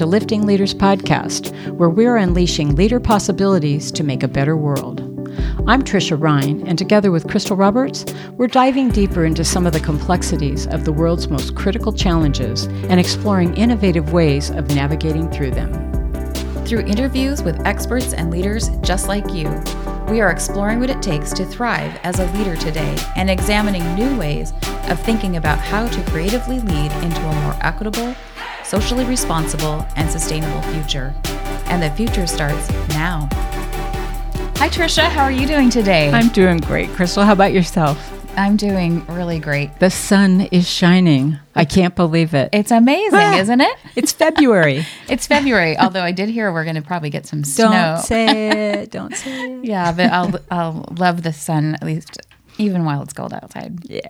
to Lifting Leaders Podcast, where we're unleashing leader possibilities to make a better world. I'm Tricia Ryan, and together with Crystal Roberts, we're diving deeper into some of the complexities of the world's most critical challenges and exploring innovative ways of navigating through them. Through interviews with experts and leaders just like you, we are exploring what it takes to thrive as a leader today and examining new ways of thinking about how to creatively lead into a more equitable, socially responsible, and sustainable future. And the future starts now. Hi, Trisha. How are you doing today? I'm doing great. Crystal, how about yourself? I'm doing really great. The sun is shining. I can't believe it. It's amazing, ah, isn't it? It's February. it's February, although I did hear we're going to probably get some snow. Don't say it. Don't say it. Yeah, but I'll I'll love the sun at least even while it's cold outside. Yeah.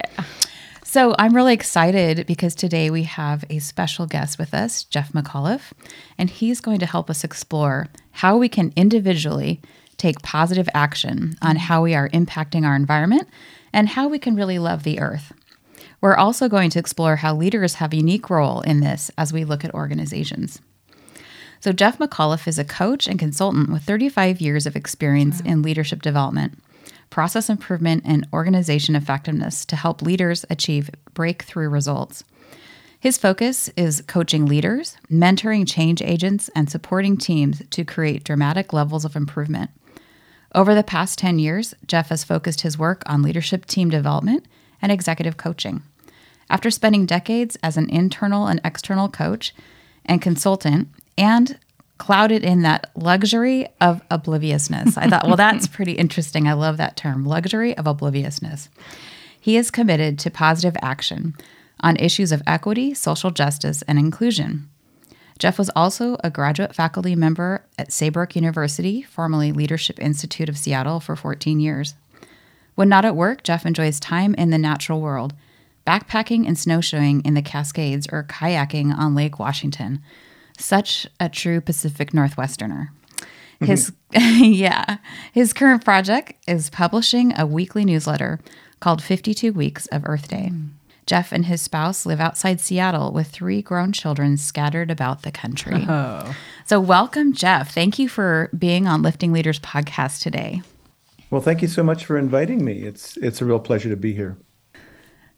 So I'm really excited because today we have a special guest with us, Jeff McAuliffe, and he's going to help us explore how we can individually take positive action on mm-hmm. how we are impacting our environment and how we can really love the earth. We're also going to explore how leaders have a unique role in this as we look at organizations. So, Jeff McAuliffe is a coach and consultant with 35 years of experience in leadership development, process improvement, and organization effectiveness to help leaders achieve breakthrough results. His focus is coaching leaders, mentoring change agents, and supporting teams to create dramatic levels of improvement. Over the past 10 years, Jeff has focused his work on leadership team development and executive coaching. After spending decades as an internal and external coach and consultant, and clouded in that luxury of obliviousness, I thought, well, that's pretty interesting. I love that term, luxury of obliviousness. He is committed to positive action on issues of equity, social justice, and inclusion. Jeff was also a graduate faculty member at Saybrook University, formerly Leadership Institute of Seattle, for 14 years. When not at work, Jeff enjoys time in the natural world, backpacking and snowshoeing in the Cascades or kayaking on Lake Washington. Such a true Pacific Northwesterner. Mm-hmm. His yeah, his current project is publishing a weekly newsletter called 52 Weeks of Earth Day. Jeff and his spouse live outside Seattle with three grown children scattered about the country. Oh. So, welcome, Jeff. Thank you for being on Lifting Leaders podcast today. Well, thank you so much for inviting me. It's it's a real pleasure to be here.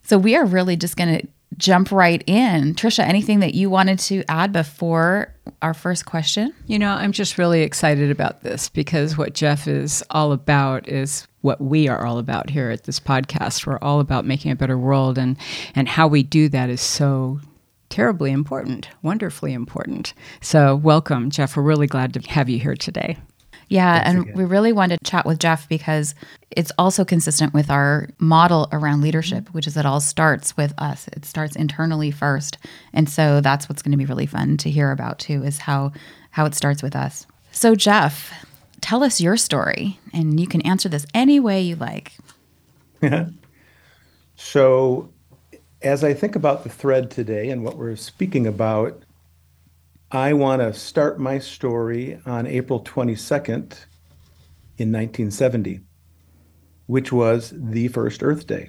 So, we are really just going to jump right in. Trisha, anything that you wanted to add before our first question? You know, I'm just really excited about this because what Jeff is all about is what we are all about here at this podcast. We're all about making a better world and and how we do that is so terribly important, wonderfully important. So, welcome, Jeff. We're really glad to have you here today. Yeah, Thanks and we really wanted to chat with Jeff because it's also consistent with our model around leadership, which is it all starts with us. It starts internally first. And so that's what's going to be really fun to hear about too is how how it starts with us. So Jeff, tell us your story and you can answer this any way you like. so as I think about the thread today and what we're speaking about, I want to start my story on April 22nd in 1970, which was the first Earth Day.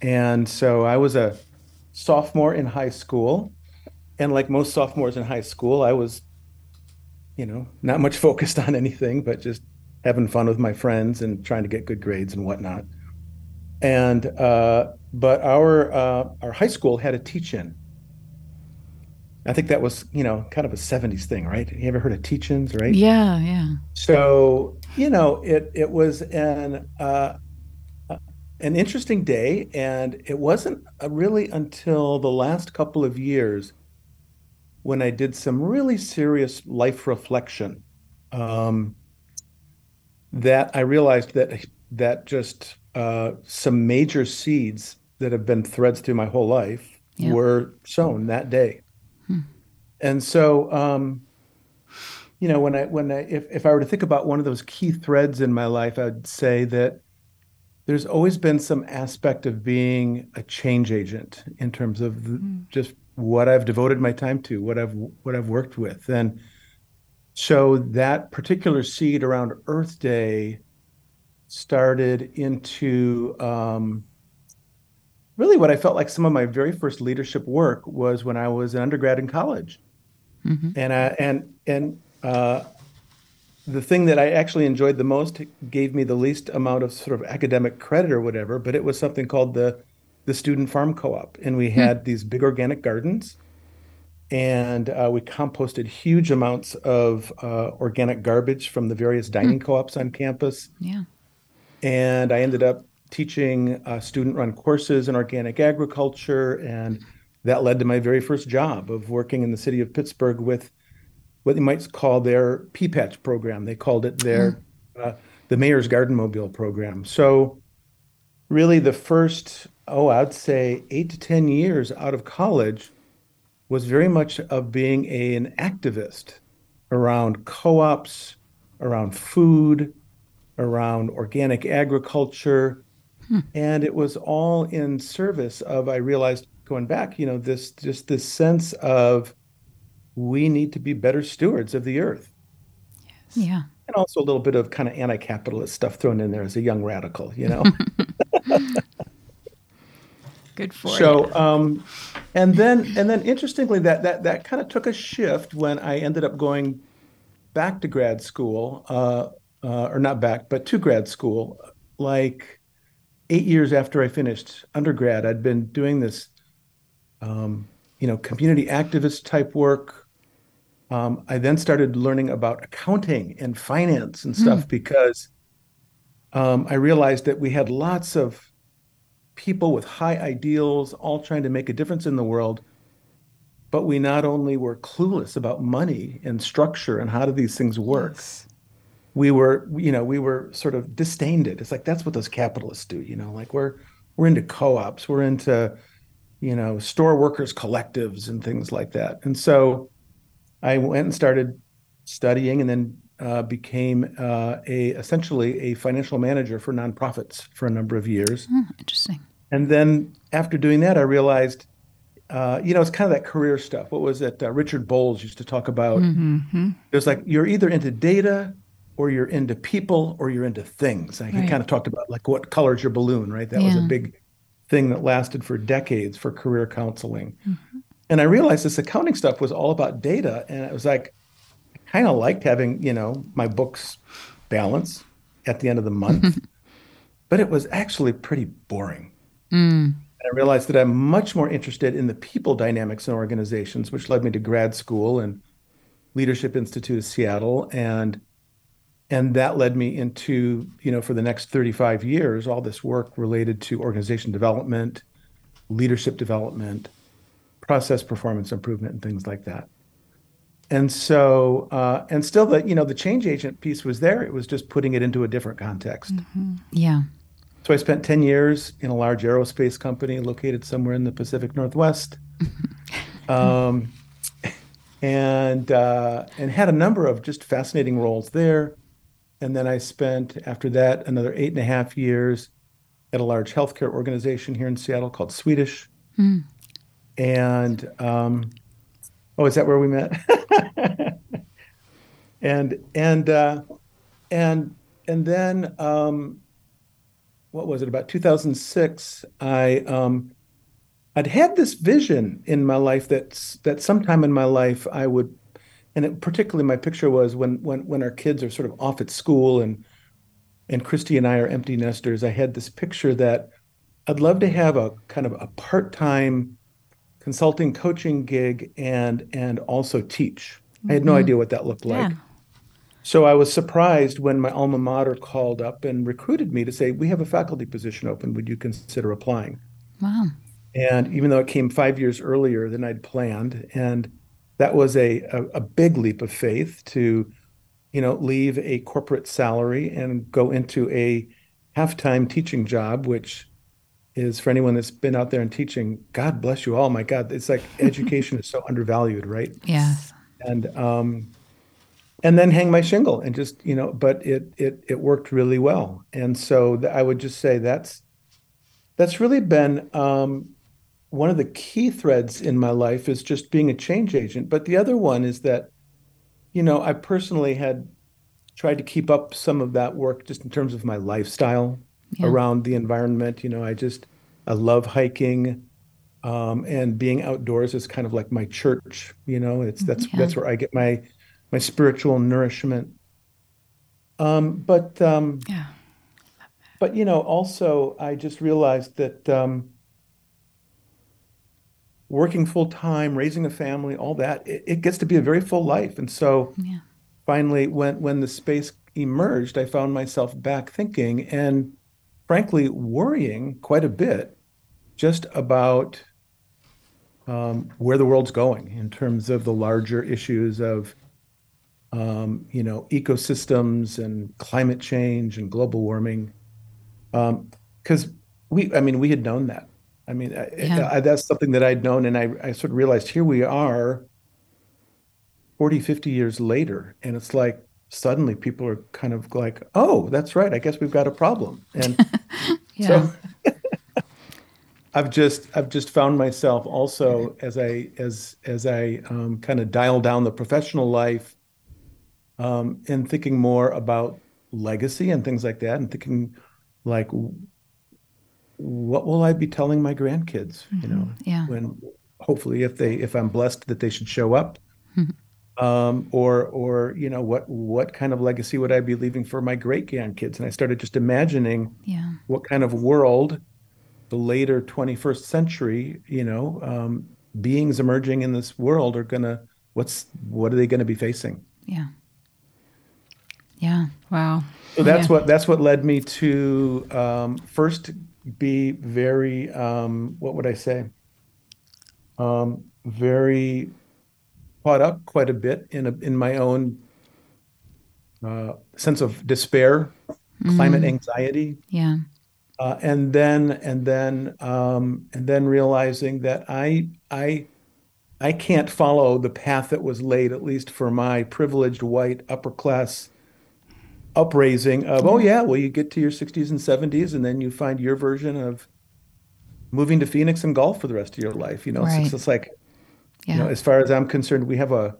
And so I was a sophomore in high school. And like most sophomores in high school, I was, you know, not much focused on anything, but just having fun with my friends and trying to get good grades and whatnot. And, uh, but our, uh, our high school had a teach in I think that was, you know, kind of a 70s thing, right? You ever heard of teach-ins, right? Yeah, yeah. So, you know, it it was an uh, uh an interesting day and it wasn't really until the last couple of years when I did some really serious life reflection um, that I realized that that just uh, some major seeds that have been threads through my whole life yeah. were sown that day. And so, um, you know, when I when I if if I were to think about one of those key threads in my life, I'd say that there's always been some aspect of being a change agent in terms of mm. just what I've devoted my time to, what I've what I've worked with, and so that particular seed around Earth Day started into um, really what I felt like some of my very first leadership work was when I was an undergrad in college. Mm-hmm. And I, and and uh, the thing that I actually enjoyed the most gave me the least amount of sort of academic credit or whatever, but it was something called the the student farm co-op, and we hmm. had mm. these big organic gardens, and uh, we composted huge amounts of uh, organic garbage from the various dining mm. co-ops on campus. Yeah, and I ended up teaching uh, student-run courses in organic agriculture, and that led to my very first job of working in the city of Pittsburgh with what you might call their P-Patch program. They called it their mm. the Mayor's Garden Mobile program. So, really, the first oh, I'd say eight to ten years out of college was very much of being a, an activist around co-ops, around food, around organic agriculture. Hmm. And it was all in service of, I realized going back, you know, this just this sense of we need to be better stewards of the earth. Yes. Yeah. And also a little bit of kind of anti-capitalist stuff thrown in there as a young radical, you know. Good for so, you. Um, and then and then interestingly, that that that kind of took a shift when I ended up going back to grad school, uh, uh, or not back, but to grad school, like eight years after I finished undergrad. I'd been doing this, um, you know, community activist type work um, I then started learning about accounting and finance and stuff mm. because um, I realized that we had lots of people with high ideals all trying to make a difference in the world. But we not only were clueless about money and structure and how do these things work, yes. We were, you know, we were sort of disdained it. It's like that's what those capitalists do, you know, like we're we're into co-ops, we're into, you know, store workers collectives and things like that. And so I went and started studying and then uh, became uh, a essentially a financial manager for nonprofits for a number of years. Oh, interesting. And then after doing that, I realized, uh, you know, it's kind of that career stuff. What was it? Uh, Richard Bolles used to talk about. Mm-hmm. There's like you're either into data, or you're into people, or you're into things. And he right. kind of talked about like what color's your balloon, right? That yeah. was a big thing that lasted for decades for career counseling. Mm-hmm. And I realized this accounting stuff was all about data. And it was like, I kind of liked having, you know, my books balance at the end of the month, but it was actually pretty boring. Mm. And I realized that I'm much more interested in the people dynamics in organizations, which led me to grad school and Leadership Institute of Seattle. And and that led me into, you know, for the next 35 years, all this work related to organization development, leadership development, process performance improvement and things like that. And so, uh, and still, the you know the change agent piece was there. It was just putting it into a different context. Mm-hmm. Yeah. So I spent ten years in a large aerospace company located somewhere in the Pacific Northwest, um, and uh, and had a number of just fascinating roles there. And then I spent after that another eight and a half years at a large healthcare organization here in Seattle called Swedish. Mm and um, oh, is that where we met? and and uh, and and then um, what was it? About 2006, I um, I'd had this vision in my life that that sometime in my life I would, and it, particularly my picture was when when when our kids are sort of off at school and and Christy and I are empty nesters. I had this picture that I'd love to have a kind of a part time consulting coaching gig and and also teach. Mm-hmm. I had no mm-hmm. idea what that looked like. Yeah. So I was surprised when my alma mater called up and recruited me to say, "We have a faculty position open. Would you consider applying?" Wow. And even though it came five years earlier than I'd planned, and that was a, a, a big leap of faith to, you know, leave a corporate salary and go into a half-time teaching job, which is for anyone that's been out there and teaching, God bless you all. My God, it's like education is so undervalued, right? Yes. And um, and then hang my shingle and just you know, but it it it worked really well. And so th- I would just say that's that's really been um, one of the key threads in my life is just being a change agent. But the other one is that, you know, I personally had tried to keep up some of that work just in terms of my lifestyle yeah. around the environment. You know, I just I love hiking. um, and being outdoors is kind of like my church. You know, it's that's Yeah. that's where I get my my spiritual nourishment. Um, but um, Yeah. but you know, also I just realized that um, working full time, raising a family, all that, it, it gets to be a very full life. And so Yeah. finally, when when the space emerged, I found myself back thinking and frankly worrying quite a bit just about um, where the world's going in terms of the larger issues of um, you know ecosystems and climate change and global warming. Because we, I mean, we had known that. I mean, Yeah. I, that's something that I'd known, and I, I sort of realized here we are 40, 50 years later, and it's like suddenly people are kind of like, oh, that's right, I guess we've got a problem. And so I've just I've just found myself also as I as as I um, kind of dial down the professional life um, and thinking more about legacy and things like that, and thinking like, what will I be telling my grandkids? You know, Yeah. when hopefully if they if I'm blessed that they should show up, um, or or you know what what kind of legacy would I be leaving for my great grandkids? And I started just imagining Yeah. what kind of world the later 21st century, you know, um, beings emerging in this world are gonna what's what are they gonna be facing? Yeah. Yeah. Wow. So that's Yeah. what that's what led me to um, first be very um, what would I say? Um, very caught up quite a bit in a, in my own uh, sense of despair, climate anxiety, Yeah. uh, and then and then um, and then realizing that I I I can't follow the path that was laid, at least for my privileged white upper class upraising of oh yeah, well you get to your 60s and 70s and then you find your version of moving to Phoenix and golf for the rest of your life. You know, so it's just like Yeah. you know, as far as I'm concerned, we have a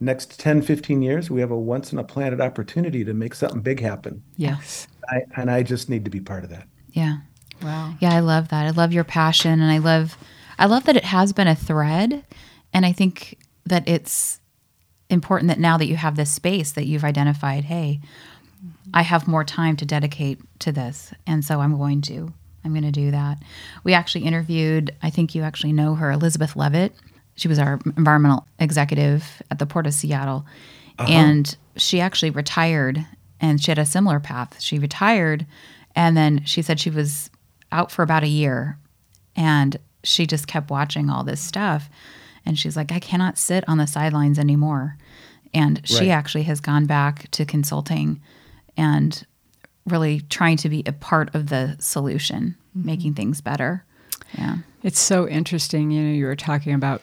next 10, 15 years, we have a once in a planet opportunity to make something big happen. Yes. I, and I just need to be part of that. yeah. Wow. Yeah, I love that. I love your passion and I love I love that it has been a thread and I think that it's important that now that you have this space that you've identified, hey, I have more time to dedicate to this and so I'm going to. I'm going to do that. We actually interviewed, I think you actually know her, Elizabeth Leavitt. She was our environmental executive at the Port of Seattle. Uh-huh. And she actually retired and she had a similar path. She retired and then she said she was out for about a year and she just kept watching all this stuff. And she's like, I cannot sit on the sidelines anymore. And she Right. actually has gone back to consulting and really trying to be a part of the solution, mm-hmm. making things better. Yeah. It's so interesting. You know, you were talking about,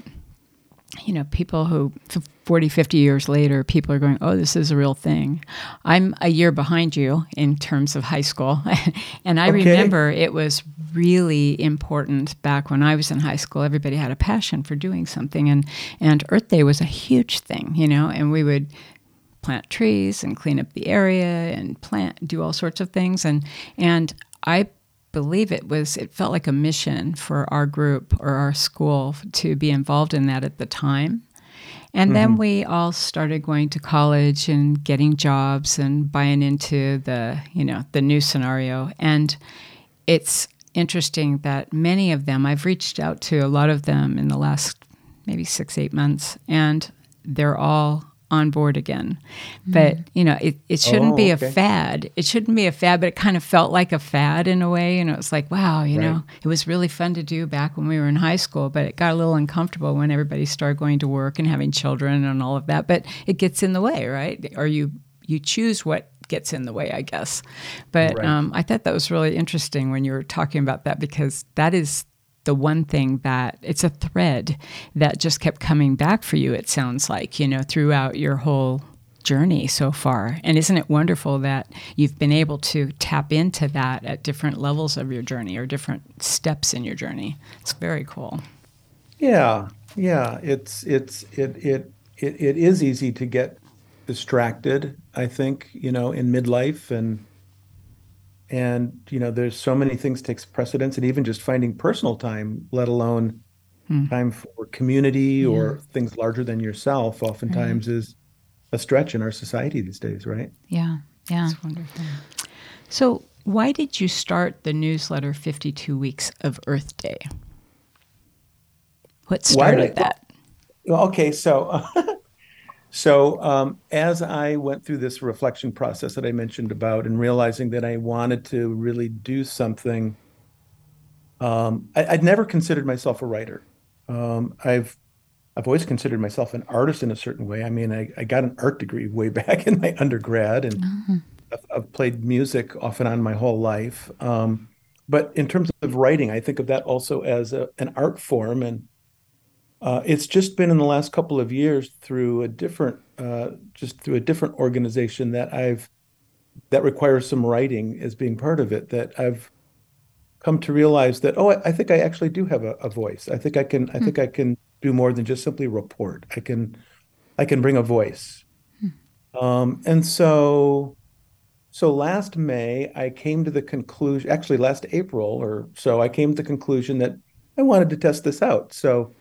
you know, people who f- 40, 50 years later, people are going, oh, this is a real thing. I'm a year behind you in terms of high school. and I Okay. remember it was really important back when I was in high school. Everybody had a passion for doing something. And, and Earth Day was a huge thing, you know, and we would plant trees and clean up the area and plant do all sorts of things and and I believe it was it felt like a mission for our group or our school to be involved in that at the time. And then mm-hmm. we all started going to college and getting jobs and buying into the, you know, the new scenario. And it's interesting that many of them, I've reached out to a lot of them in the last maybe six, eight months, and they're all on board again. But, you know, it, it shouldn't Oh, be a fad. It shouldn't be a fad, but it kind of felt like a fad in a way. And it was like, wow, you Right. know, it was really fun to do back when we were in high school, but it got a little uncomfortable when everybody started going to work and having children and all of that. But it gets in the way, right? Or you you choose what gets in the way, I guess. But Right. um, I thought that was really interesting when you were talking about that because that is the one thing that it's a thread that just kept coming back for you. It sounds like you know throughout your whole journey so far. And isn't it wonderful that you've been able to tap into that at different levels of your journey or different steps in your journey? It's very cool. Yeah, yeah. It's it's it it it, it is easy to get distracted, I think, you know, in midlife and and you know there's so many things takes precedence and even just finding personal time let alone hmm. time for community yeah. or things larger than yourself oftentimes right. is a stretch in our society these days right yeah yeah that's wonderful so why did you start the newsletter 52 weeks of earth day what started I, that okay so So, um, as I went through this reflection process that I mentioned about and realizing that I wanted to really do something, um, I, would never considered myself a writer. Um, I've I've always considered myself an artist in a certain way. I mean, I, I got an art degree way back in my undergrad, and mm-hmm. I've, I've, played music off and on my whole life. Um, but in terms of writing, I think of that also as a, an art form, and uh, it's just been in the last couple of years through a different, uh, just through a different organization that I've that requires some writing as being part of it. That I've come to realize that oh, I, I think I actually do have a, a, voice. I think I can. I think I can do more than just simply report. I can, I can bring a voice. Hmm. Um, and so, so last May, I came to the conclusion. Actually, last April or so, I came to the conclusion that I wanted to test this out. So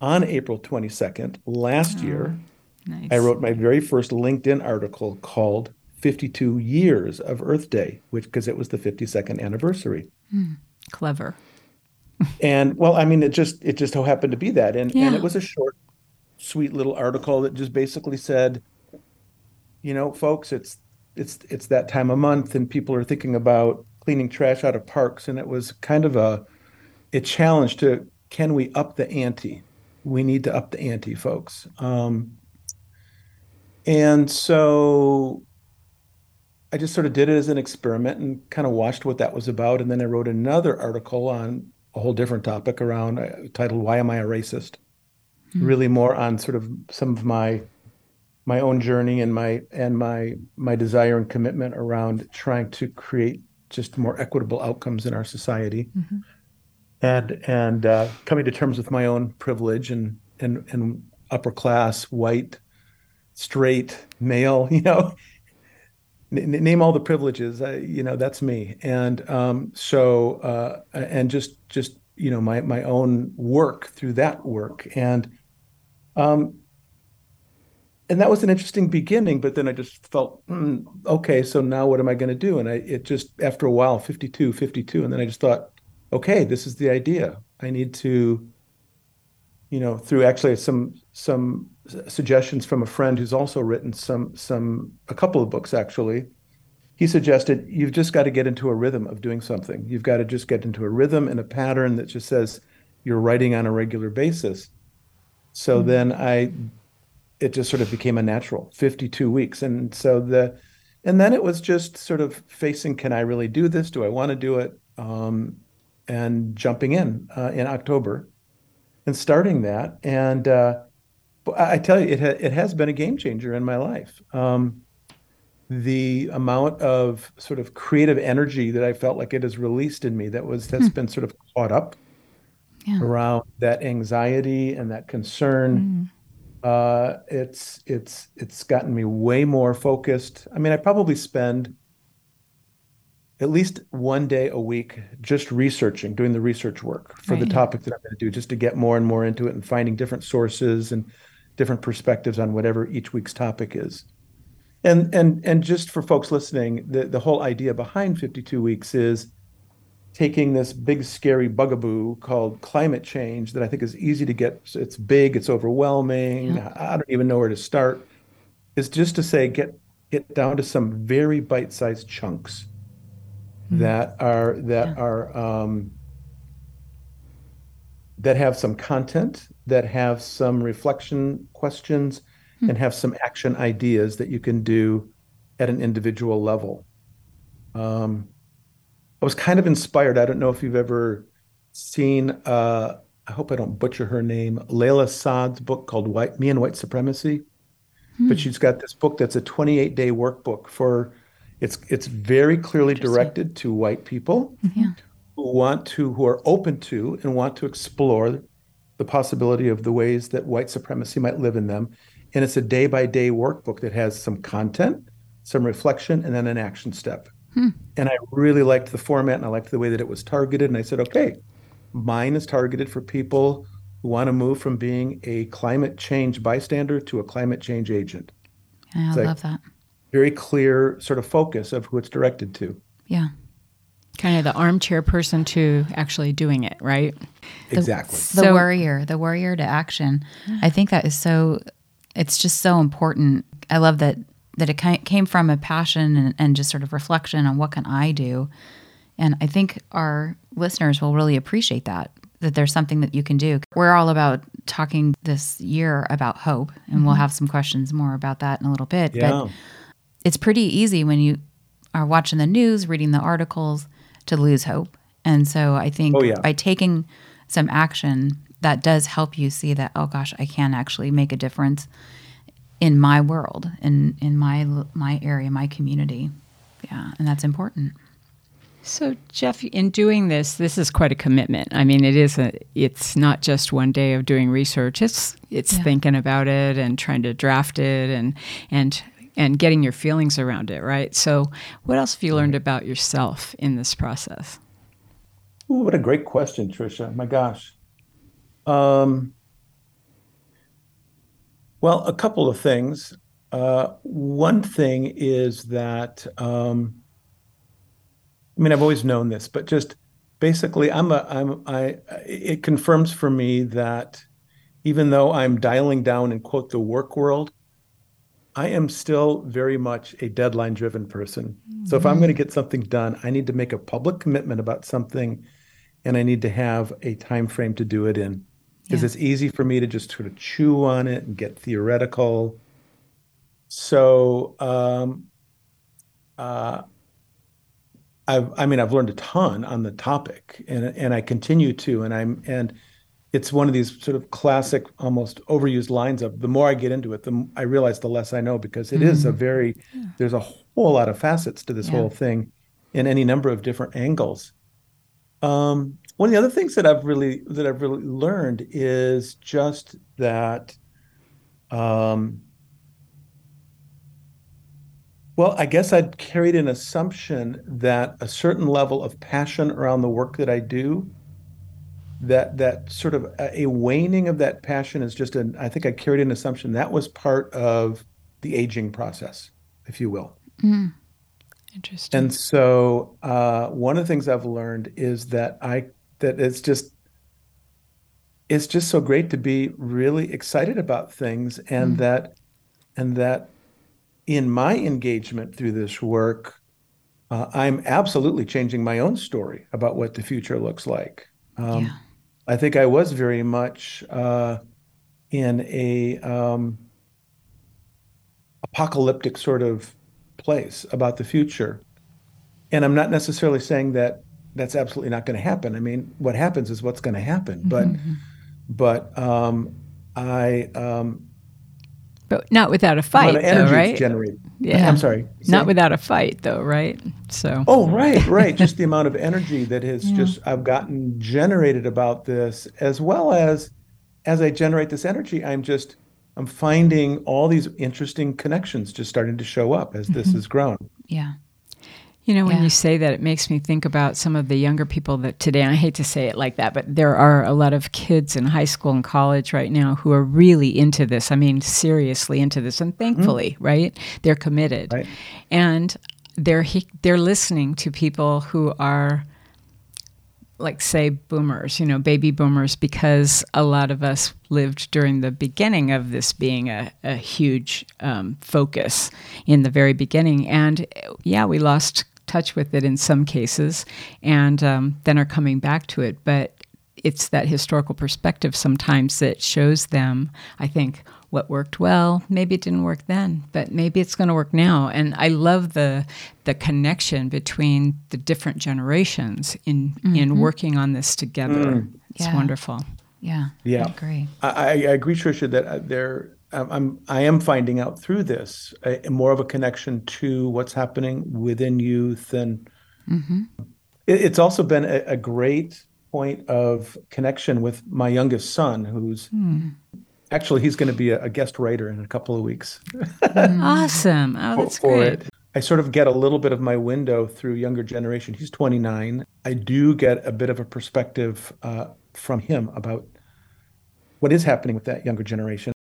on April 22nd last oh, year, nice. I wrote my very first LinkedIn article called 52 Years of Earth Day, which because it was the 52nd anniversary. Mm, clever. and well, I mean, it just it just so happened to be that, and yeah. and it was a short, sweet little article that just basically said, you know, folks, it's it's it's that time of month, and people are thinking about cleaning trash out of parks, and it was kind of a a challenge to can we up the ante we need to up the ante, folks. Um, and so I just sort of did it as an experiment and kind of watched what that was about. And then I wrote another article on a whole different topic around uh, titled "Why Am I a Racist?" Mm-hmm. Really more on sort of some of my my own journey and my and my my desire and commitment around trying to create just more equitable outcomes in our society. Mm-hmm and and uh, coming to terms with my own privilege and and and upper class white straight male you know n- name all the privileges you know that's me. And um, so uh, and just just you know my my own work through that work. And um and that was an interesting beginning but then i just felt mm, okay so now what am i going to do? And i it just after a while 52 52 and then i just thought okay, this is the idea. I need to, you know, through actually some some suggestions from a friend who's also written some some a couple of books actually. He suggested you've just got to get into a rhythm of doing something. You've got to just get into a rhythm and a pattern that just says you're writing on a regular basis. So mm-hmm. then I it just sort of became a natural 52 weeks and so the and then it was just sort of facing can i really do this do i want to do it um, and jumping in uh, in October and starting that. And uh, I tell you, it ha- it has been a game changer in my life. Um, the amount of sort of creative energy that I felt like it has released in me that was that's hmm. been sort of caught up yeah. around that anxiety and that concern. Mm. Uh, it's it's it's gotten me way more focused. I mean, I probably spend at least one day a week just researching, doing the research work for right. the topic that I'm going to do, just to get more and more into it and finding different sources and different perspectives on whatever each week's topic is. And and and just for folks listening, the, the whole idea behind 52 weeks is taking this big scary bugaboo called climate change that I think is easy to get. It's big, it's overwhelming. Yeah. I don't even know where to start. Is just to say get get down to some very bite-sized chunks mm-hmm. that are that yeah. are um, that have some content, that have some reflection questions, mm-hmm. and have some action ideas that you can do at an individual level. Um, I was kind of inspired. I don't know if you've ever seen. Uh, I hope I don't butcher her name. Layla Saad's book called "White Me and White Supremacy," but hmm. she's got this book that's a 28 day workbook for it's it's very clearly directed to white people mm-hmm. yeah. who want to who are open to and want to explore the possibility of the ways that white supremacy might live in them. And it's a day by day workbook that has some content, some reflection, and then an action step. Hmm. And I really liked the format and I liked the way that it was targeted. And I said, okay, mine is targeted for people who want to move from being a climate change bystander to a climate change agent. I like- love that. Very clear sort of focus of who it's directed to. Yeah. Kind of the armchair person to actually doing it, right? Exactly. The So- warrior, the warrior to action. I think that is so. It's just so important. I love that that it came from a passion and, and just sort of reflection on what can I do. And I think our listeners will really appreciate that. That there's something that you can do. We're all about talking this year about hope, and we'll mm-hmm. have some questions more about that in a little bit. Yeah. But it's pretty easy when you are watching the news, reading the articles, to lose hope. And so I think Oh, yeah. by taking some action, that does help you see that, oh gosh, I can actually make a difference in my world, in, in my my area, my community. Yeah, and that's important. So, Jeff, in doing this, this is quite a commitment. I mean, it is a. It's not just one day of doing research. It's it's Yeah. thinking about it and trying to draft it and and and getting your feelings around it, right? So, what else have you learned about yourself in this process? Ooh, what a great question, Trisha. My gosh. Um, well, a couple of things. Uh, one thing is that, um, I mean, I've always known this, but just basically, I'm a, I'm, I, it confirms for me that even though I'm dialing down and quote the work world, I am still very much a deadline driven person. So if I'm going to get something done, I need to make a public commitment about something and I need to have a time frame to do it in. Because Yeah. it's easy for me to just sort of chew on it and get theoretical. So um, uh, I've, I mean, I've learned a ton on the topic, and and I continue to, and I'm and it's one of these sort of classic, almost overused lines of the more I get into it, the I realize the less I know because it is a very there's a whole lot of facets to this Yeah. whole thing in any number of different angles. Um, one of the other things that I've really that I've really learned is just that um, well, I guess I'd carried an assumption that a certain level of passion around the work that I do, that that sort of a, a waning of that passion is just an, I think I carried an assumption that was part of the aging process, if you will. Interesting. And so uh, one of the things I've learned is that I that it's just it's just so great to be really excited about things and that and that in my engagement through this work, uh, I'm absolutely changing my own story about what the future looks like. Um, Yeah. I think I was very much uh, in a um, apocalyptic sort of place about the future. And I'm not necessarily saying that that's absolutely not going to happen. I mean, what happens is what's going to happen. But but um, I um, but not without a fight, though, energy right? generated. Yeah. I'm sorry. Not without a fight, though, right? So. Oh, right, right. Just the amount of energy that has just I've gotten generated about this, as well as as I generate this energy, I'm just I'm finding all these interesting connections just starting to show up as this mm-hmm. has grown. Yeah. You know, when Yeah. you say that, it makes me think about some of the younger people that today, and I hate to say it like that, but there are a lot of kids in high school and college right now who are really into this. I mean, seriously into this, and thankfully, right? They're committed. Right. And they're, they're listening to people who are like say boomers, you know, baby boomers, because a lot of us lived during the beginning of this being a, a huge um, focus in the very beginning. And yeah, we lost touch with it in some cases and um, then are coming back to it. But it's that historical perspective sometimes that shows them, I think, what worked well. Maybe it didn't work then, but maybe it's going to work now. And I love the the connection between the different generations in in working on this together. It's Yeah. wonderful. Yeah. Yeah. I agree. I, I I agree, Tricia, that uh, there I'm, I'm finding out through this a, more of a connection to what's happening within youth, and mm-hmm. it, it's also been a, a great point of connection with my youngest son, who's hmm. actually he's going to be a, a guest writer in a couple of weeks mm-hmm. Awesome. Oh, that's for great. it. I sort of get a little bit of my window through younger generation. He's 29. I do get a bit of a perspective uh, from him about what is happening with that younger generation.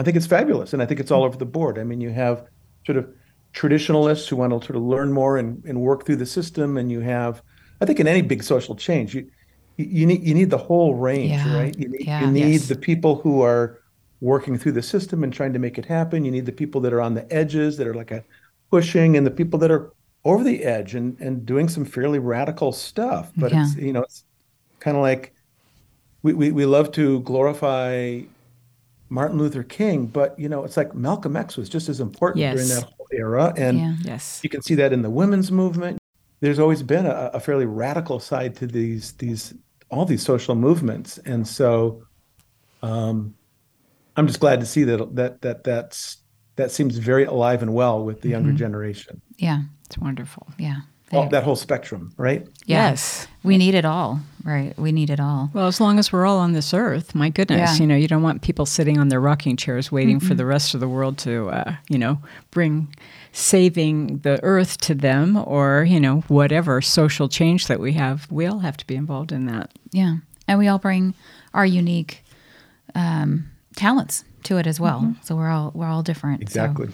I think it's fabulous, and I think it's all over the board. I mean, you have sort of traditionalists who want to sort of learn more and, and work through the system, and you have, I think, in any big social change, you you need you need the whole range, Yeah. right? You need, Yeah. you need Yes. the people who are working through the system and trying to make it happen. You need the people that are on the edges that are like a pushing, and the people that are over the edge and and doing some fairly radical stuff. But it's you know it's kind of like we, we we love to glorify Martin Luther King, but you know it's like Malcolm X was just as important during that whole era, and Yeah. Yes. you can see that in the women's movement. There's always been a, a fairly radical side to these these all these social movements, and so um, I'm just glad to see that that that that's that seems very alive and well with the younger generation. Yeah. It's wonderful. Yeah. All, that whole spectrum, right? Yeah. Yes. We need it all, right? We need it all. Well, as long as we're all on this earth, my goodness, Yeah. you know, you don't want people sitting on their rocking chairs waiting for the rest of the world to, uh, you know, bring saving the earth to them or, you know, whatever social change that we have. We all have to be involved in that. Yeah. And we all bring our unique um, talents to it as well. So we're all we're all different. So Exactly.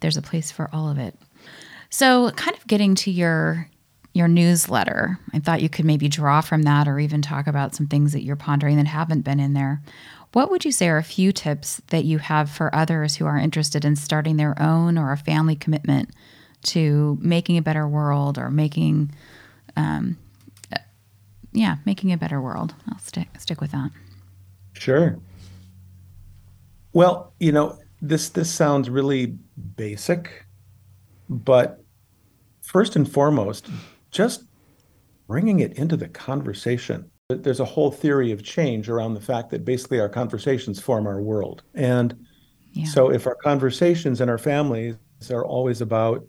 there's a place for all of it. So kind of getting to your your newsletter, I thought you could maybe draw from that or even talk about some things that you're pondering that haven't been in there. What would you say are a few tips that you have for others who are interested in starting their own or a family commitment to making a better world or making um, yeah, making a better world. I'll stick stick with that. Sure. Well, you know, this this sounds really basic, but first and foremost, just bringing it into the conversation. There's a whole theory of change around the fact that basically our conversations form our world. And Yeah. so if our conversations and our families are always about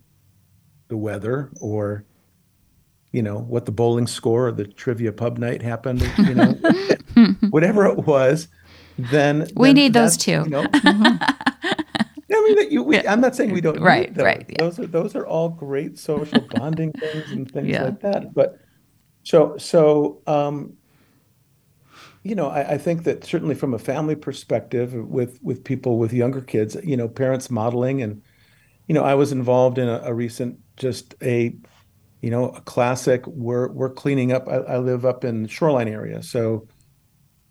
the weather or you know what the bowling score or the trivia pub night happened you know whatever it was then We then need those too. you know, I mean, that you, we, I'm not saying we don't Right, right, yeah. Those are those are all great social bonding things and things Yeah. like that. But so so um, you know, I, I think that certainly from a family perspective, with with people with younger kids, you know, parents modeling and you know, I was involved in a, a recent just a you know a classic. We're we're cleaning up. I, I live up in the shoreline area, so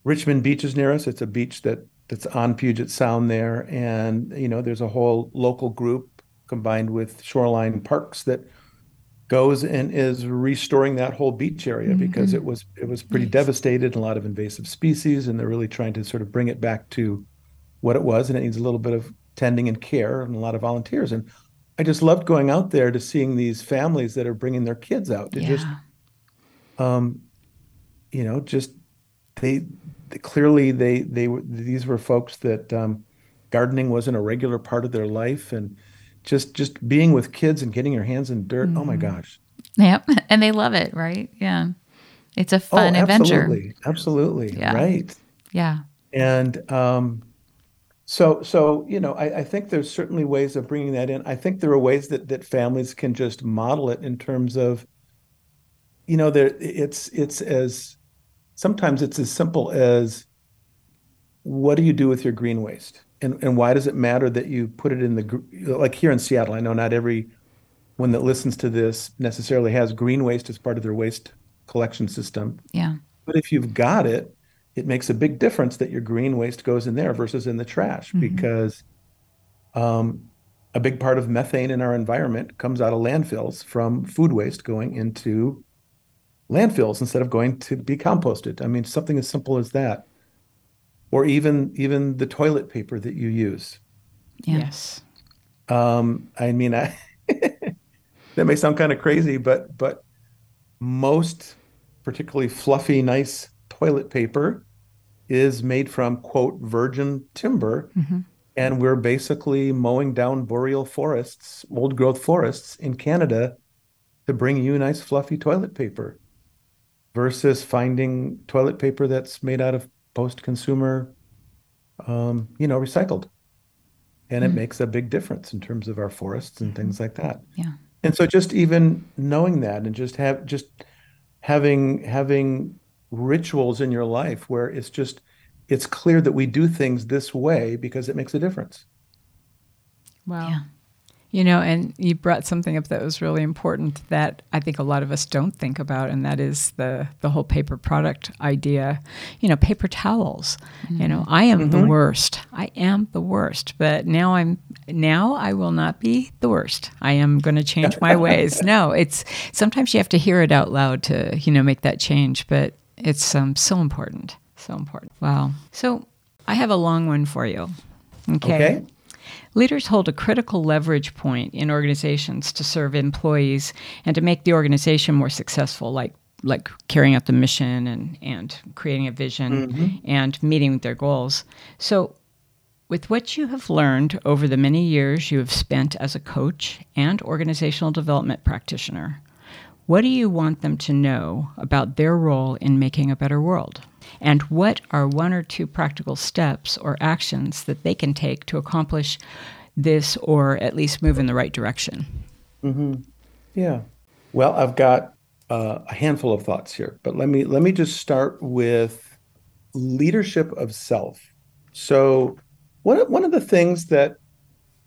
Richmond Beach is near us. It's a beach that that's on Puget Sound there, and you know there's a whole local group combined with Shoreline Parks that goes and is restoring that whole beach area because it was it was pretty devastated, and a lot of invasive species, and they're really trying to sort of bring it back to what it was, and it needs a little bit of tending and care and a lot of volunteers. And I just loved going out there to seeing these families that are bringing their kids out to Yeah. just um, you know, just they clearly they they were these were folks that um, gardening wasn't a regular part of their life, and just just being with kids and getting your hands in dirt. Oh my Mm-hmm. gosh! Yep. And they love it, right? Yeah. It's a fun oh, adventure. absolutely, absolutely, Yeah. right. Yeah. And um, so so you know, I, I think there's certainly ways of bringing that in. I think there are ways that that families can just model it in terms of, you know, there it's it's as sometimes it's as simple as what do you do with your green waste? And and why does it matter that you put it in the like here in Seattle I know not every one that listens to this necessarily has green waste as part of their waste collection system. Yeah. but if you've got it it makes a big difference that your green waste goes in there versus in the trash because um, a big part of methane in our environment comes out of landfills from food waste going into landfills instead of going to be composted. I mean, something as simple as that. Or even even the toilet paper that you use. Yes. Um, I mean, I, that may sound kind of crazy, but but most particularly fluffy, nice toilet paper is made from quote virgin timber, and we're basically mowing down boreal forests, old growth forests in Canada to bring you nice fluffy toilet paper versus finding toilet paper that's made out of post-consumer, um, you know, recycled and it makes a big difference in terms of our forests and things like that. Yeah. And so just even knowing that and just have just having having rituals in your life where it's just it's clear that we do things this way because it makes a difference. Wow. Yeah. You know, and you brought something up that was really important that I think a lot of us don't think about, and that is the the whole paper product idea. You know, paper towels. You know, I am the worst. I am the worst. But now I'm now I will not be the worst. I am going to change my ways. No, it's sometimes you have to hear it out loud to you know make that change, but it's um, so important, so important. Wow. So I have a long one for you. Okay. Leaders hold a critical leverage point in organizations to serve employees and to make the organization more successful, like like carrying out the mission and, and creating a vision mm-hmm. and meeting their goals. So with what you have learned over the many years you have spent as a coach and organizational development practitioner, what do you want them to know about their role in making a better world? And what are one or two practical steps or actions that they can take to accomplish this or at least move in the right direction? Yeah. Well, I've got uh, a handful of thoughts here, but let me let me just start with leadership of self. So, one one of the things that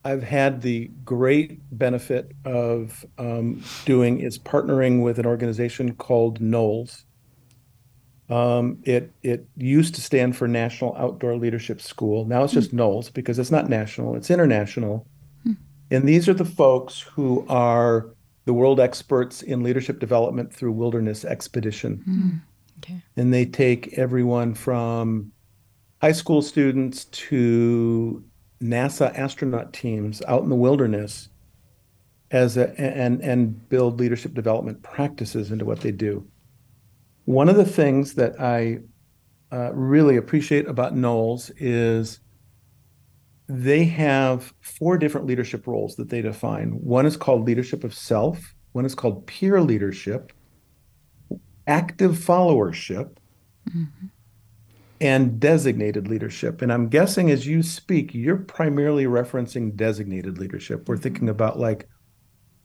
I've had the great benefit of um, doing is partnering with an organization called NOLS. Um, it it used to stand for National Outdoor Leadership School. Now it's just hmm. NOLS because it's not national; it's international. Hmm. And these are the folks who are the world experts in leadership development through wilderness expedition. Hmm. Okay. And they take everyone from high school students to NASA astronaut teams out in the wilderness as a, and and build leadership development practices into what they do. One of the things that I uh, really appreciate about NOLS is they have four different leadership roles that they define. One is called leadership of self, one is called peer leadership, active followership, and designated leadership. And I'm guessing as you speak, you're primarily referencing designated leadership. We're thinking about like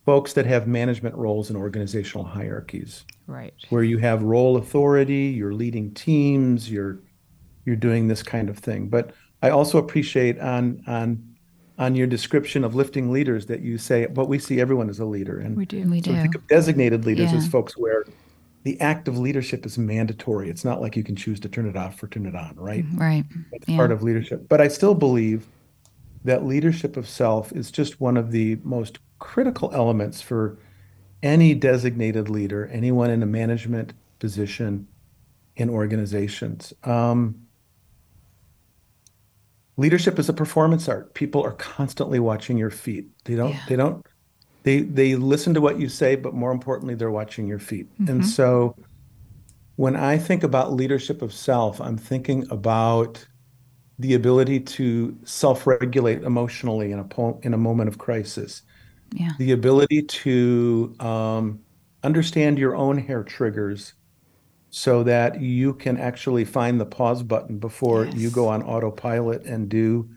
folks that have management roles in organizational hierarchies Right. where you have role authority, you're leading teams, you're you're doing this kind of thing. But I also appreciate on on on your description of lifting leaders that you say, but we see everyone as a leader. And We do. We so do. think of designated leaders as folks where the act of leadership is mandatory. It's not like you can choose to turn it off or turn it on, right? Mm-hmm. Right. It's Yeah. part of leadership. But I still believe that leadership of self is just one of the most critical elements for any designated leader, anyone in a management position in organizations. Um, leadership is a performance art. People are constantly watching your feet. They don't. Yeah. They don't. They they listen to what you say, but more importantly, they're watching your feet. And so, when I think about leadership of self, I'm thinking about the ability to self-regulate emotionally in a po- in a moment of crisis Yeah. the ability to um, understand your own hair triggers so that you can actually find the pause button before you go on autopilot and do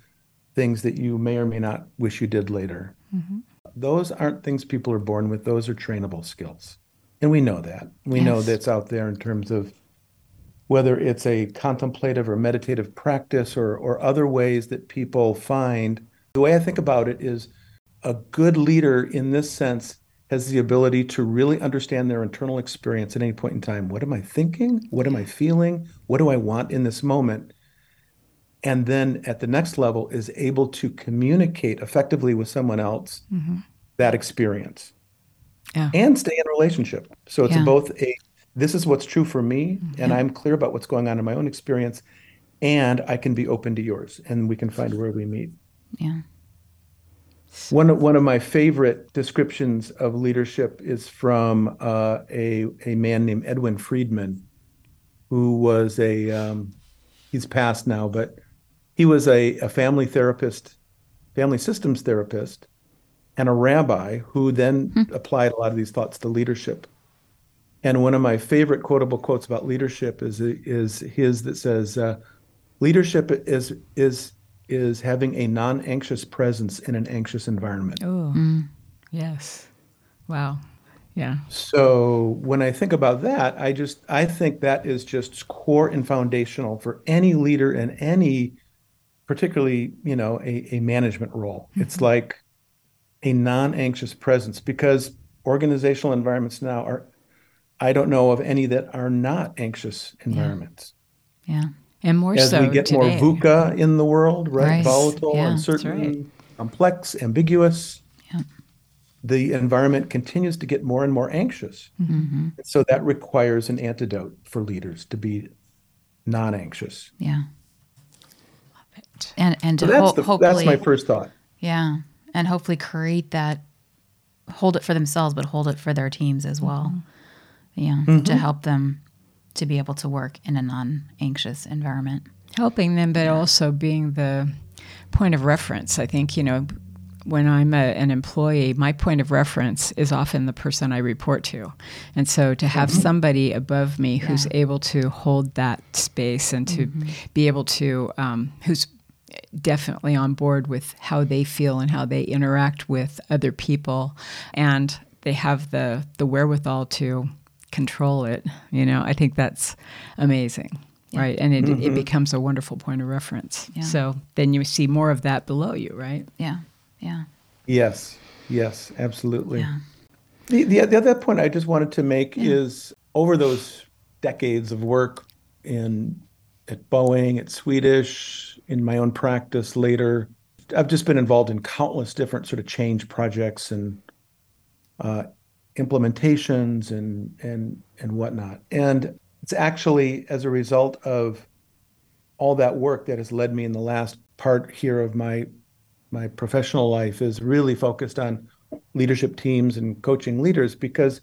things that you may or may not wish you did later. Those aren't things people are born with, those are trainable skills. And we know that. We know that's out there in terms of whether it's a contemplative or meditative practice or, or other ways that people find. The way I think about it is a good leader in this sense has the ability to really understand their internal experience at any point in time. What am I thinking? What am I feeling? What do I want in this moment? And then at the next level is able to communicate effectively with someone else mm-hmm. that experience Yeah. and stay in a relationship. So it's Yeah. both a this is what's true for me, mm-hmm. and I'm clear about what's going on in my own experience, and I can be open to yours, and we can find where we meet. Yeah. One of, one of my favorite descriptions of leadership is from uh, a a man named Edwin Friedman, who was a um, he's passed now, but he was a, a family therapist, family systems therapist, and a rabbi who then applied a lot of these thoughts to leadership. And one of my favorite quotable quotes about leadership is is his that says, uh, "Leadership is is is having a non-anxious presence in an anxious environment." Oh, yes. Wow. Yeah. So when I think about that, I just I think that is just core and foundational for any leader in any particularly, you know, a, a management role. Mm-hmm. It's like a non-anxious presence because organizational environments now are I don't know of any that are not anxious environments. Yeah. yeah. And more so. As so we get today. more VUCA in the world, right? Right. Volatile, Yeah, uncertain, right. complex, ambiguous. Yeah. The environment continues to get more and more anxious. Mm-hmm. So that requires an antidote for leaders to be non-anxious. Yeah. Love it. And and to So that's ho- the, hopefully that's my first thought. Yeah. And hopefully create that hold it for themselves but hold it for their teams as well. Yeah. To help them to be able to work in a non-anxious environment. helping them, but also being the point of reference. I think, you know, when I'm a, an employee, my point of reference is often the person I report to. And so to have somebody above me who's able to hold that space and to be able to, um, who's definitely on board with how they feel and how they interact with other people and they have the the wherewithal to control it you know i think that's amazing right and it, it becomes a wonderful point of reference Yeah. so then you see more of that below you right Yeah. Yeah. Yes, yes, absolutely. Yeah. The, the, the other point I just wanted to make is over those decades of work in at Boeing, at Swedish, in my own practice later, I've just been involved in countless different sort of change projects and uh, implementations and and and whatnot. And it's actually as a result of all that work that has led me in the last part here of my my professional life is really focused on leadership teams and coaching leaders because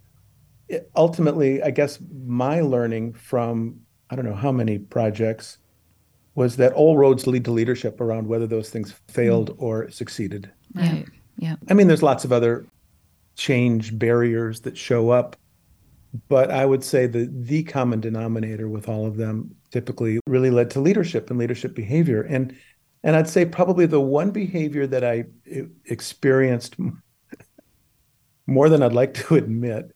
it, ultimately i guess my learning from i don't know how many projects was that all roads lead to leadership around whether those things failed mm. or succeeded Right. Yeah. i mean there's lots of other change barriers that show up. But i would say the the common denominator with all of them typically really led to leadership and leadership behavior. And and i'd say probably the one behavior that I experienced more than i'd like to admit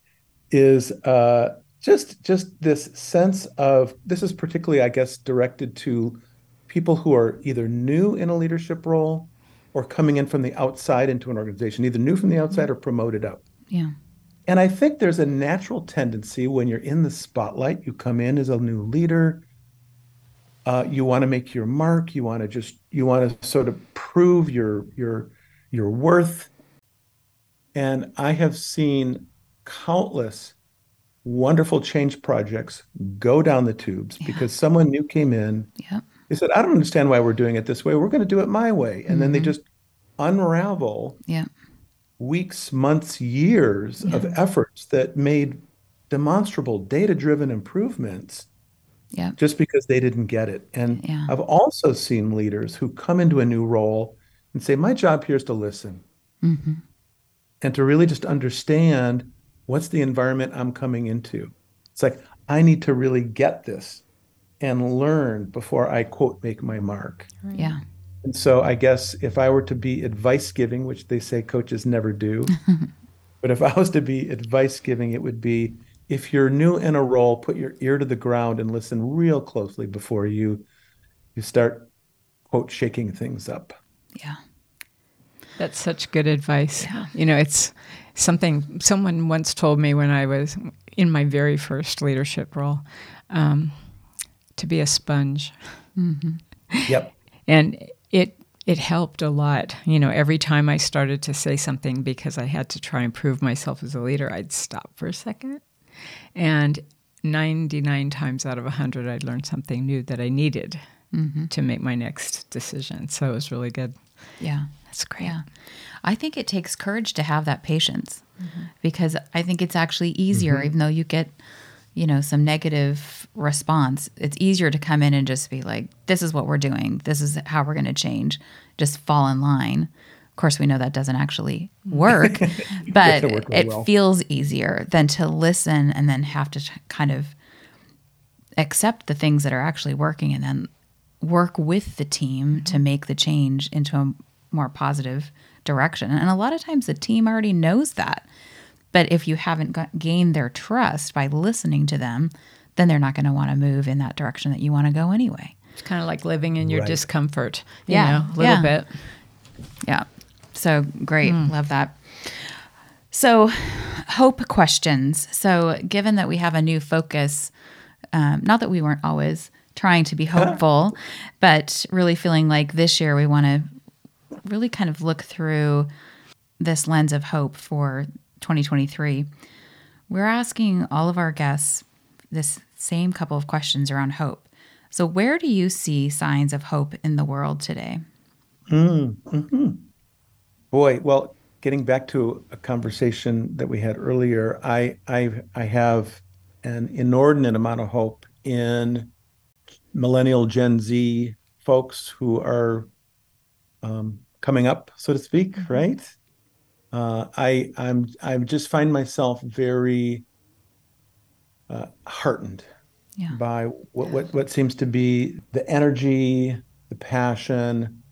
is uh, just just this sense of this is particularly i guess directed to people who are either new in a leadership role or coming in from the outside into an organization either new from the outside or promoted up Yeah. and I think there's a natural tendency when you're in the spotlight, you come in as a new leader, uh, you want to make your mark, you want to just you want to sort of prove your your your worth. And I have seen countless wonderful change projects go down the tubes because someone new came in. Yeah. They said, "I don't understand why we're doing it this way. We're going to do it my way," and then they Mhm. just unravel Yeah. weeks, months, years of efforts that made demonstrable data driven improvements Yeah. just because they didn't get it. And Yeah. I've also seen leaders who come into a new role and say, My job here is to listen hmm and to really just understand what's the environment I'm coming into. It's like, I need to really get this and learn before I quote make my mark. Yeah. And so I guess if I were to be advice giving, which they say coaches never do, but if I was to be advice giving, it would be if you're new in a role, put your ear to the ground and listen real closely before you you start quote shaking things up. Yeah. That's such good advice. Yeah. You know, it's something someone once told me when I was in my very first leadership role um, to be a sponge. Mm-hmm. Yep. And it it helped a lot. You know, every time I started to say something because I had to try and prove myself as a leader, I'd stop for a second. And 99 times out of 100, I'd learn something new that I needed mm-hmm. to make my next decision. So it was really good. Yeah. That's great. Yeah. I think it takes courage to have that patience mm-hmm. because I think it's actually easier, even though you get, you know, some negative response, it's easier to come in and just be like, this is what we're doing. This is how we're going to change. Just fall in line. Of course, we know that doesn't actually mm. work, but work it well. feels easier than to listen and then have to kind of accept the things that are actually working and then work with the team mm-hmm. to make the change into a more positive direction. And a lot of times the team already knows that. But if you haven't got, gained their trust by listening to them, then they're not going to want to move in that direction that you want to go anyway. It's kind of like living in your Right. discomfort, you Yeah, know, a little yeah. bit. Yeah. So great. Love that. So, hope questions. So, given that we have a new focus, um, not that we weren't always trying to be hopeful, but really feeling like this year we want to really kind of look through this lens of hope for 2023. We're asking all of our guests this same couple of questions around hope. So, where do you see signs of hope in the world today? Mm, mm-hmm. Boy, well, getting back to a conversation that we had earlier, I I I have an inordinate amount of hope in millennial Gen Z folks who are um, coming up, so to speak, mm-hmm. right? Uh, I I'm I just find myself very uh, heartened Yeah. by what, what what seems to be the energy, the passion,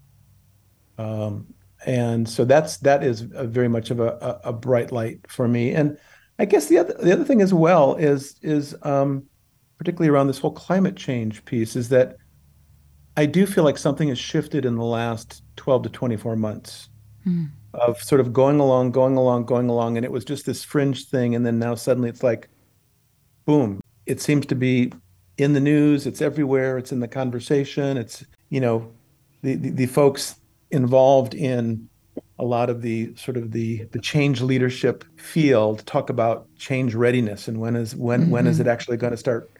um, and so that's that is a very much of a, a, a bright light for me. And I guess the other the other thing as well is is um, particularly around this whole climate change piece is that I do feel like something has shifted in the last 12 to 24 months Mm. of sort of going along, going along, going along, and it was just this fringe thing, and then now suddenly it's like, boom! It seems to be in the news. It's everywhere. It's in the conversation. It's you know, the the, the folks involved in a lot of the sort of the the change leadership field talk about change readiness and when is when when is it mm-hmm. actually going to start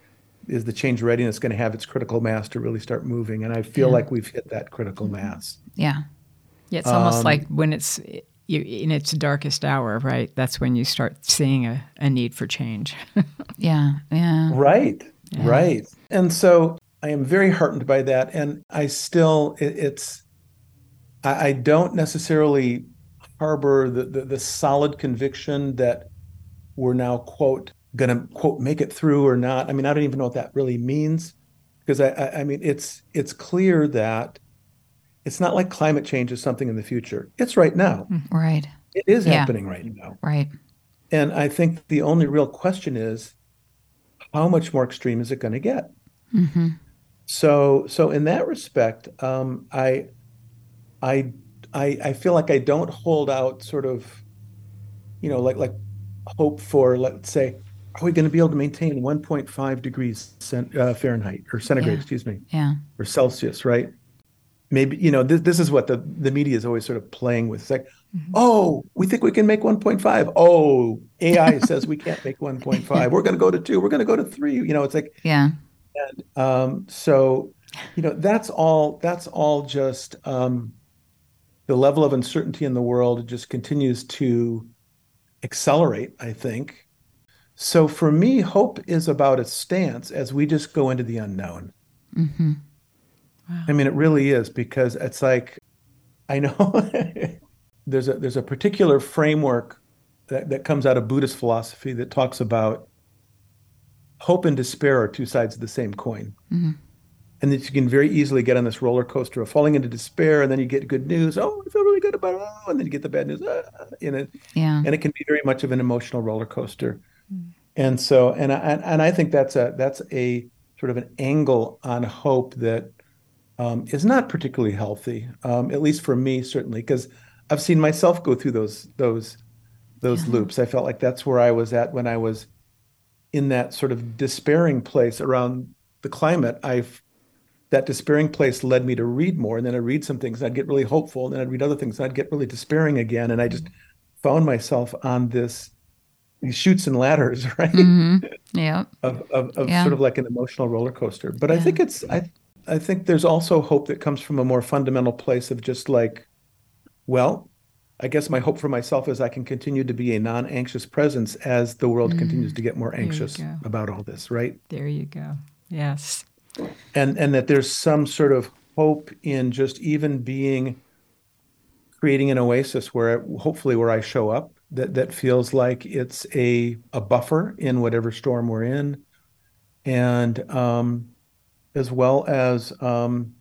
is the change readiness going to have its critical mass to really start moving and i feel like we've hit that critical mass Yeah. Yeah, it's almost Um, like when it's you, in its darkest hour, right? That's when you start seeing a, a need for change. Yeah. Yeah. Right, right. And so I am very heartened by that. And I still, it, it's, I, I don't necessarily harbor the, the, the solid conviction that we're now, quote, going to, quote, make it through or not. I mean, I don't even know what that really means. Because I, I, I mean, it's it's clear that it's not like climate change is something in the future. It's right now. Right. It is Yeah. happening right now. Right. And I think the only real question is how much more extreme is it going to get? So, so in that respect, um, I, I, I, I feel like I don't hold out sort of, you know, like like hope for, let's say, are we going to be able to maintain 1.5 degrees cent, uh, Fahrenheit or centigrade, Yeah. excuse me, Yeah. or Celsius, right? Maybe, you know, this, this is what the, the media is always sort of playing with. It's like, oh, we think we can make 1.5. Oh, AI says we can't make 1.5. We're going to go to two. We're going to go to three. You know, it's like, Yeah. And um, so, you know, that's all, that's all just um, the level of uncertainty in the world just continues to accelerate, I think. So for me, hope is about a stance as we just go into the unknown. I mean, it really is because it's like, I know there's a there's a particular framework that, that comes out of Buddhist philosophy that talks about hope and despair are two sides of the same coin. And that you can very easily get on this roller coaster of falling into despair, and then you get good news. Oh, I feel really good about it. Oh, and then you get the bad news. Ah, and it, Yeah. and it can be very much of an emotional roller coaster. And so, and I, and I think that's a that's a sort of an angle on hope that um, is not particularly healthy, um, at least for me, certainly, because I've seen myself go through those those those loops. I felt like that's where I was at when I was in that sort of despairing place around the climate. I've that despairing place led me to read more, and then I'd read some things, and I'd get really hopeful, and then I'd read other things, and I'd get really despairing again, and I just found myself on this these chutes and ladders, right? Yeah. of, of, of Yeah. sort of like an emotional roller coaster. But I think it's I I think there's also hope that comes from a more fundamental place of just like, well, I guess my hope for myself is I can continue to be a non-anxious presence as the world continues to get more anxious about all this, right? there you go. Yes. And and that there's some sort of hope in just even being creating an oasis where hopefully where I show up that that feels like it's a a buffer in whatever storm we're in, and um, as well as um,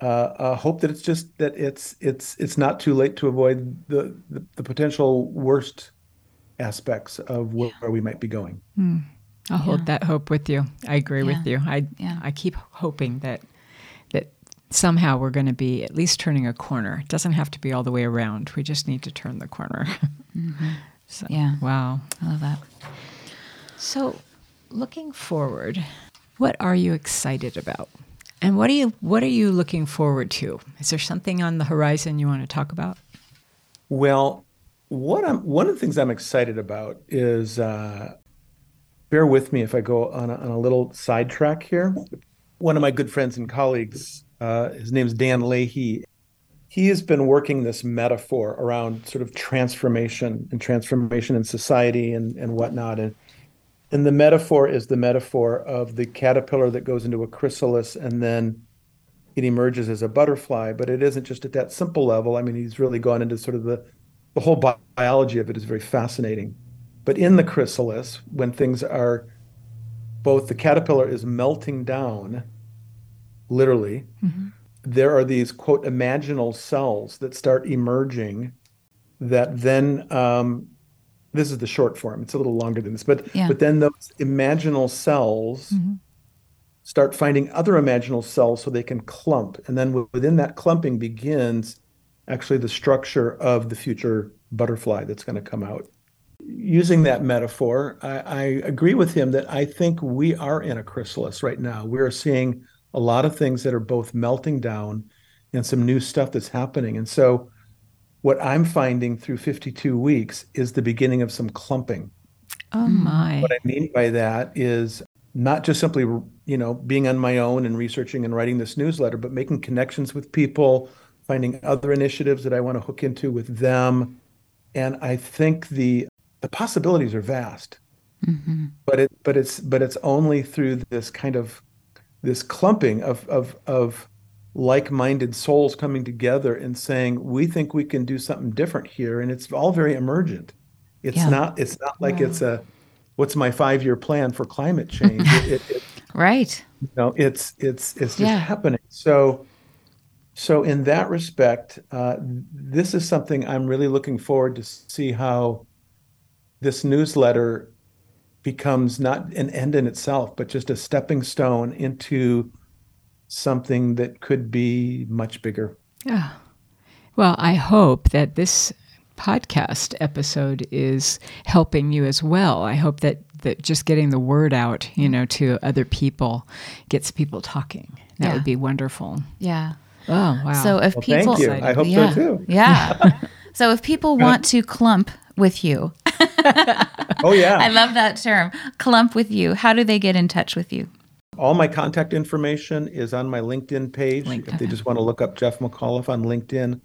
uh, uh, hope that it's just that it's it's it's not too late to avoid the the, the potential worst aspects of where, where we might be going. Mm. I'll yeah. hold that hope with you. I agree yeah. with you. I yeah. I keep hoping that that somehow we're going to be at least turning a corner. It doesn't have to be all the way around. We just need to turn the corner. Mm-hmm. so, yeah. Wow. I love that. So, looking forward, what are you excited about? And what are you what are you looking forward to? Is there something on the horizon you want to talk about? Well, what I'm one of the things I'm excited about is uh, bear with me if I go on a, on a little sidetrack here. One of my good friends and colleagues, uh, his name's Dan Leahy. He has been working this metaphor around sort of transformation and transformation in society and, and whatnot. And, and the metaphor is the metaphor of the caterpillar that goes into a chrysalis and then it emerges as a butterfly. But it isn't just at that simple level. I mean, he's really gone into sort of the, the whole biology of it is very fascinating. But in the chrysalis, when things are both the caterpillar is melting down, literally, mm-hmm. there are these quote imaginal cells that start emerging that then um, this is the short form. It's a little longer than this, but yeah. but then those imaginal cells mm-hmm. start finding other imaginal cells so they can clump, and then within that clumping begins actually the structure of the future butterfly that's going to come out using that metaphor, I, I, agree with him that I think we are in a chrysalis right now. We're seeing a lot of things that are both melting down and some new stuff that's happening. And so, what I'm finding through 52 weeks is the beginning of some clumping. Oh my. What I mean by that is not just simply, you know, being on my own and researching and writing this newsletter, but making connections with people, finding other initiatives that I want to hook into with them. And I think the the possibilities are vast. Mm-hmm. But it but it's but it's only through this kind of this clumping of of of like-minded souls coming together and saying we think we can do something different here and it's all very emergent it's yeah. not it's not like yeah. it's a what's my five-year plan for climate change it, it, it, right you know it's it's it's just yeah. happening so so in that respect uh, this is something i'm really looking forward to see how this newsletter becomes not an end in itself, but just a stepping stone into something that could be much bigger. Yeah. Well, I hope that this podcast episode is helping you as well. I hope that that just getting the word out, you know, to other people gets people talking. That yeah. would be wonderful. Yeah. Oh, wow. So if well, people Thank you. I hope yeah, so too. Yeah. so if people want to clump with you. oh, yeah. I love that term. Clump with you. How do they get in touch with you? All my contact information is on my LinkedIn page. LinkedIn. If they just want to look up Jeff McAuliffe on LinkedIn.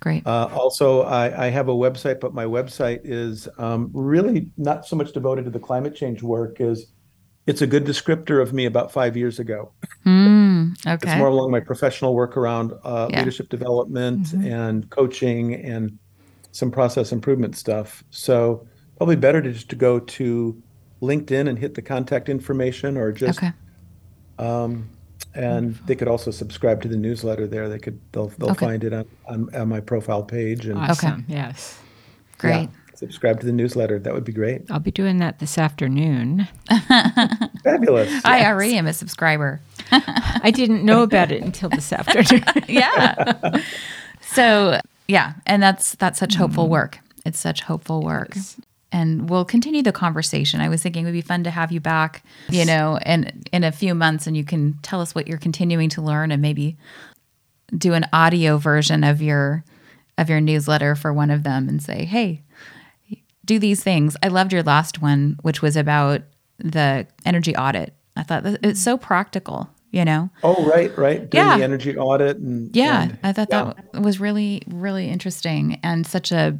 Great. Uh, also, I, I, have a website, but my website is um, really not so much devoted to the climate change work. Is it's a good descriptor of me about five years ago. Mm, okay. It's more along my professional work around uh, yeah. leadership development mm-hmm. and coaching and some process improvement stuff. So probably better to just to go to LinkedIn and hit the contact information or just okay. um, and Wonderful. they could also subscribe to the newsletter there. They could they'll they'll okay. find it on, on, on my profile page and awesome. Okay. Yes. Great. Yeah, subscribe to the newsletter. That would be great. I'll be doing that this afternoon. Fabulous. Yes. I already am a subscriber. I didn't know about it until this afternoon. yeah. So yeah, and that's that's such hopeful mm-hmm. work. It's such hopeful work. Yes. And we'll continue the conversation. I was thinking it would be fun to have you back, you know, and in a few months and you can tell us what you're continuing to learn and maybe do an audio version of your of your newsletter for one of them and say, "Hey, do these things." I loved your last one, which was about the energy audit. I thought it's so practical you know oh right right doing yeah. the energy audit and yeah and, i thought yeah. that was really really interesting and such a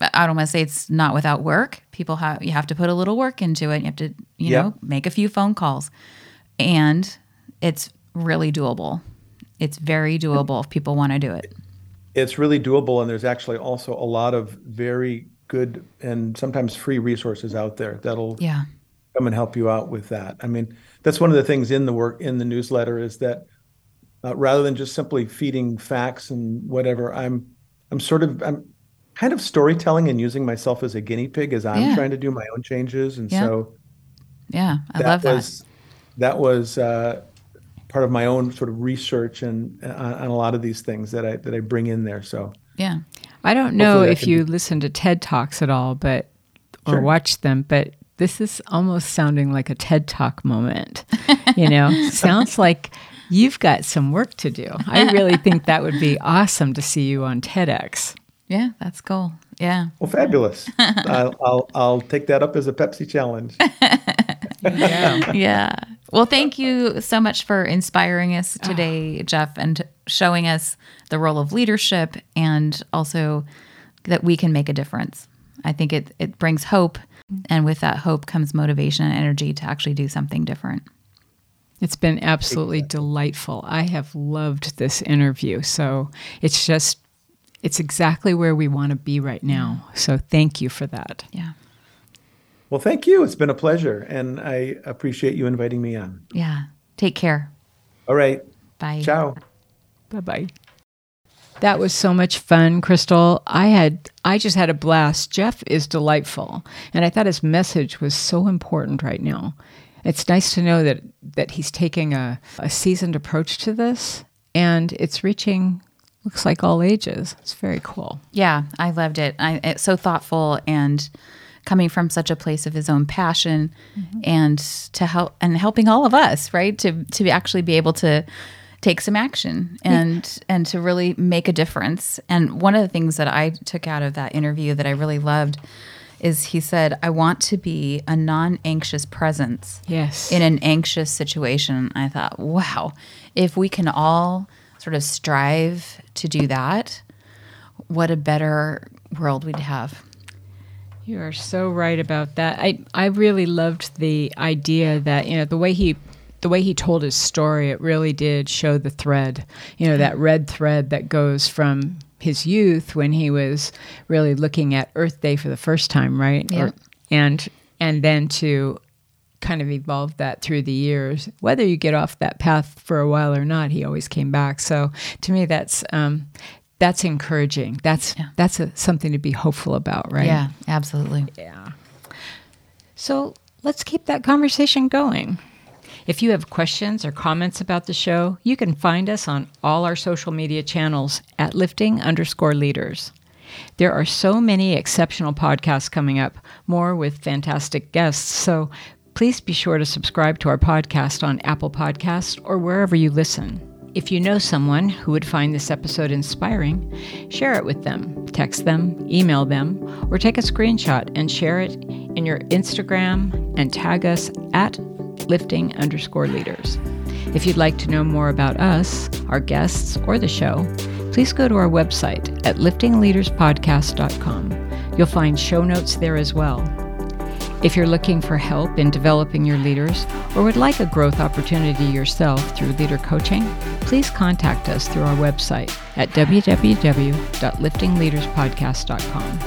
i don't want to say it's not without work. People have you have to put a little work into it. You have to you yeah. know make a few phone calls. And it's really doable. It's very doable if people want to do it. It's really doable and there's actually also a lot of very good and sometimes free resources out there that'll yeah. come and help you out with that. I mean that's one of the things in the work in the newsletter is that uh, rather than just simply feeding facts and whatever, I'm I'm sort of I'm kind of storytelling and using myself as a guinea pig as I'm Yeah. trying to do my own changes. And Yeah. so Yeah, I love that. was that was uh, part of my own sort of research and uh, on a lot of these things that I that I bring in there. So yeah. I don't know if can you listen to TED Talks at all, but or Sure. watch them, but this is almost sounding like a TED Talk moment. You know, sounds like you've got some work to do. I really think that would be awesome to see you on TEDx. Yeah, that's cool. Yeah. well, fabulous. I'll, I'll I'll take that up as a Pepsi challenge. Yeah. yeah. Well, thank you so much for inspiring us ah. today, Jeff, and showing us the role of leadership and also that we can make a difference. I think it, it brings hope. And with that hope comes motivation and energy to actually do something different. It's been absolutely delightful. I have loved this interview. So it's just, it's exactly where we want to be right now. Mm. So thank you for that. Yeah. Well, thank you. It's been a pleasure, and I appreciate you inviting me on. Yeah. Take care. All right. Bye. Ciao. Bye bye. That was so much fun, Crystal. I had I just had a blast. Jeff is delightful, and I thought his message was so important right now. It's nice to know that that he's taking a, a seasoned approach to this, and it's reaching looks like all ages. It's very cool. Yeah, I loved it. I, it's so thoughtful and coming from such a place of his own passion mm-hmm. and to help and helping all of us, right? To to actually be able to take some action and and to really make a difference. And one of the things that I took out of that interview that I really loved is he said, "I want to be a non-anxious presence." Yes. in an anxious situation. I thought, wow, if we can all sort of strive to do that, what a better world we'd have. You are so right about that. I I really loved the idea that you know the way he the way he told his story. It really did show the thread. You know that red thread that goes from his youth when he was really looking at Earth Day for the first time, right? Yeah. and and then to kind of evolved that through the years. Whether you get off that path for a while or not, he always came back. So to me, that's um, that's encouraging. That's that's a, something to be hopeful about, right? Yeah, absolutely. Yeah. So let's keep that conversation going. If you have questions or comments about the show, you can find us on all our social media channels at lifting underscore leaders. There are so many exceptional podcasts coming up, more with fantastic guests. So please be sure to subscribe to our podcast on Apple Podcasts or wherever you listen. If you know someone who would find this episode inspiring, share it with them, text them, email them, or take a screenshot and share it in your Instagram and tag us at lifting underscore leaders. If you'd like to know more about us, our guests, or the show, please go to our website at liftingleaderspodcast.com. You'll find show notes there as well. If you're looking for help in developing your leaders or would like a growth opportunity yourself through leader coaching, please contact us through our website at www.liftingleaderspodcast.com.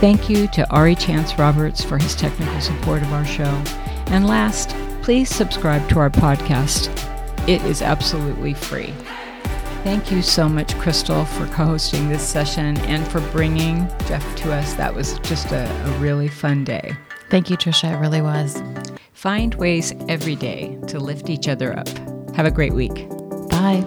Thank you to Ari Chance Roberts for his technical support of our show. And last, please subscribe to our podcast. It is absolutely free. Thank you so much, Crystal, for co hosting this session and for bringing Jeff to us. That was just a, a really fun day. Thank you, Trisha. It really was. Find ways every day to lift each other up. Have a great week. Bye.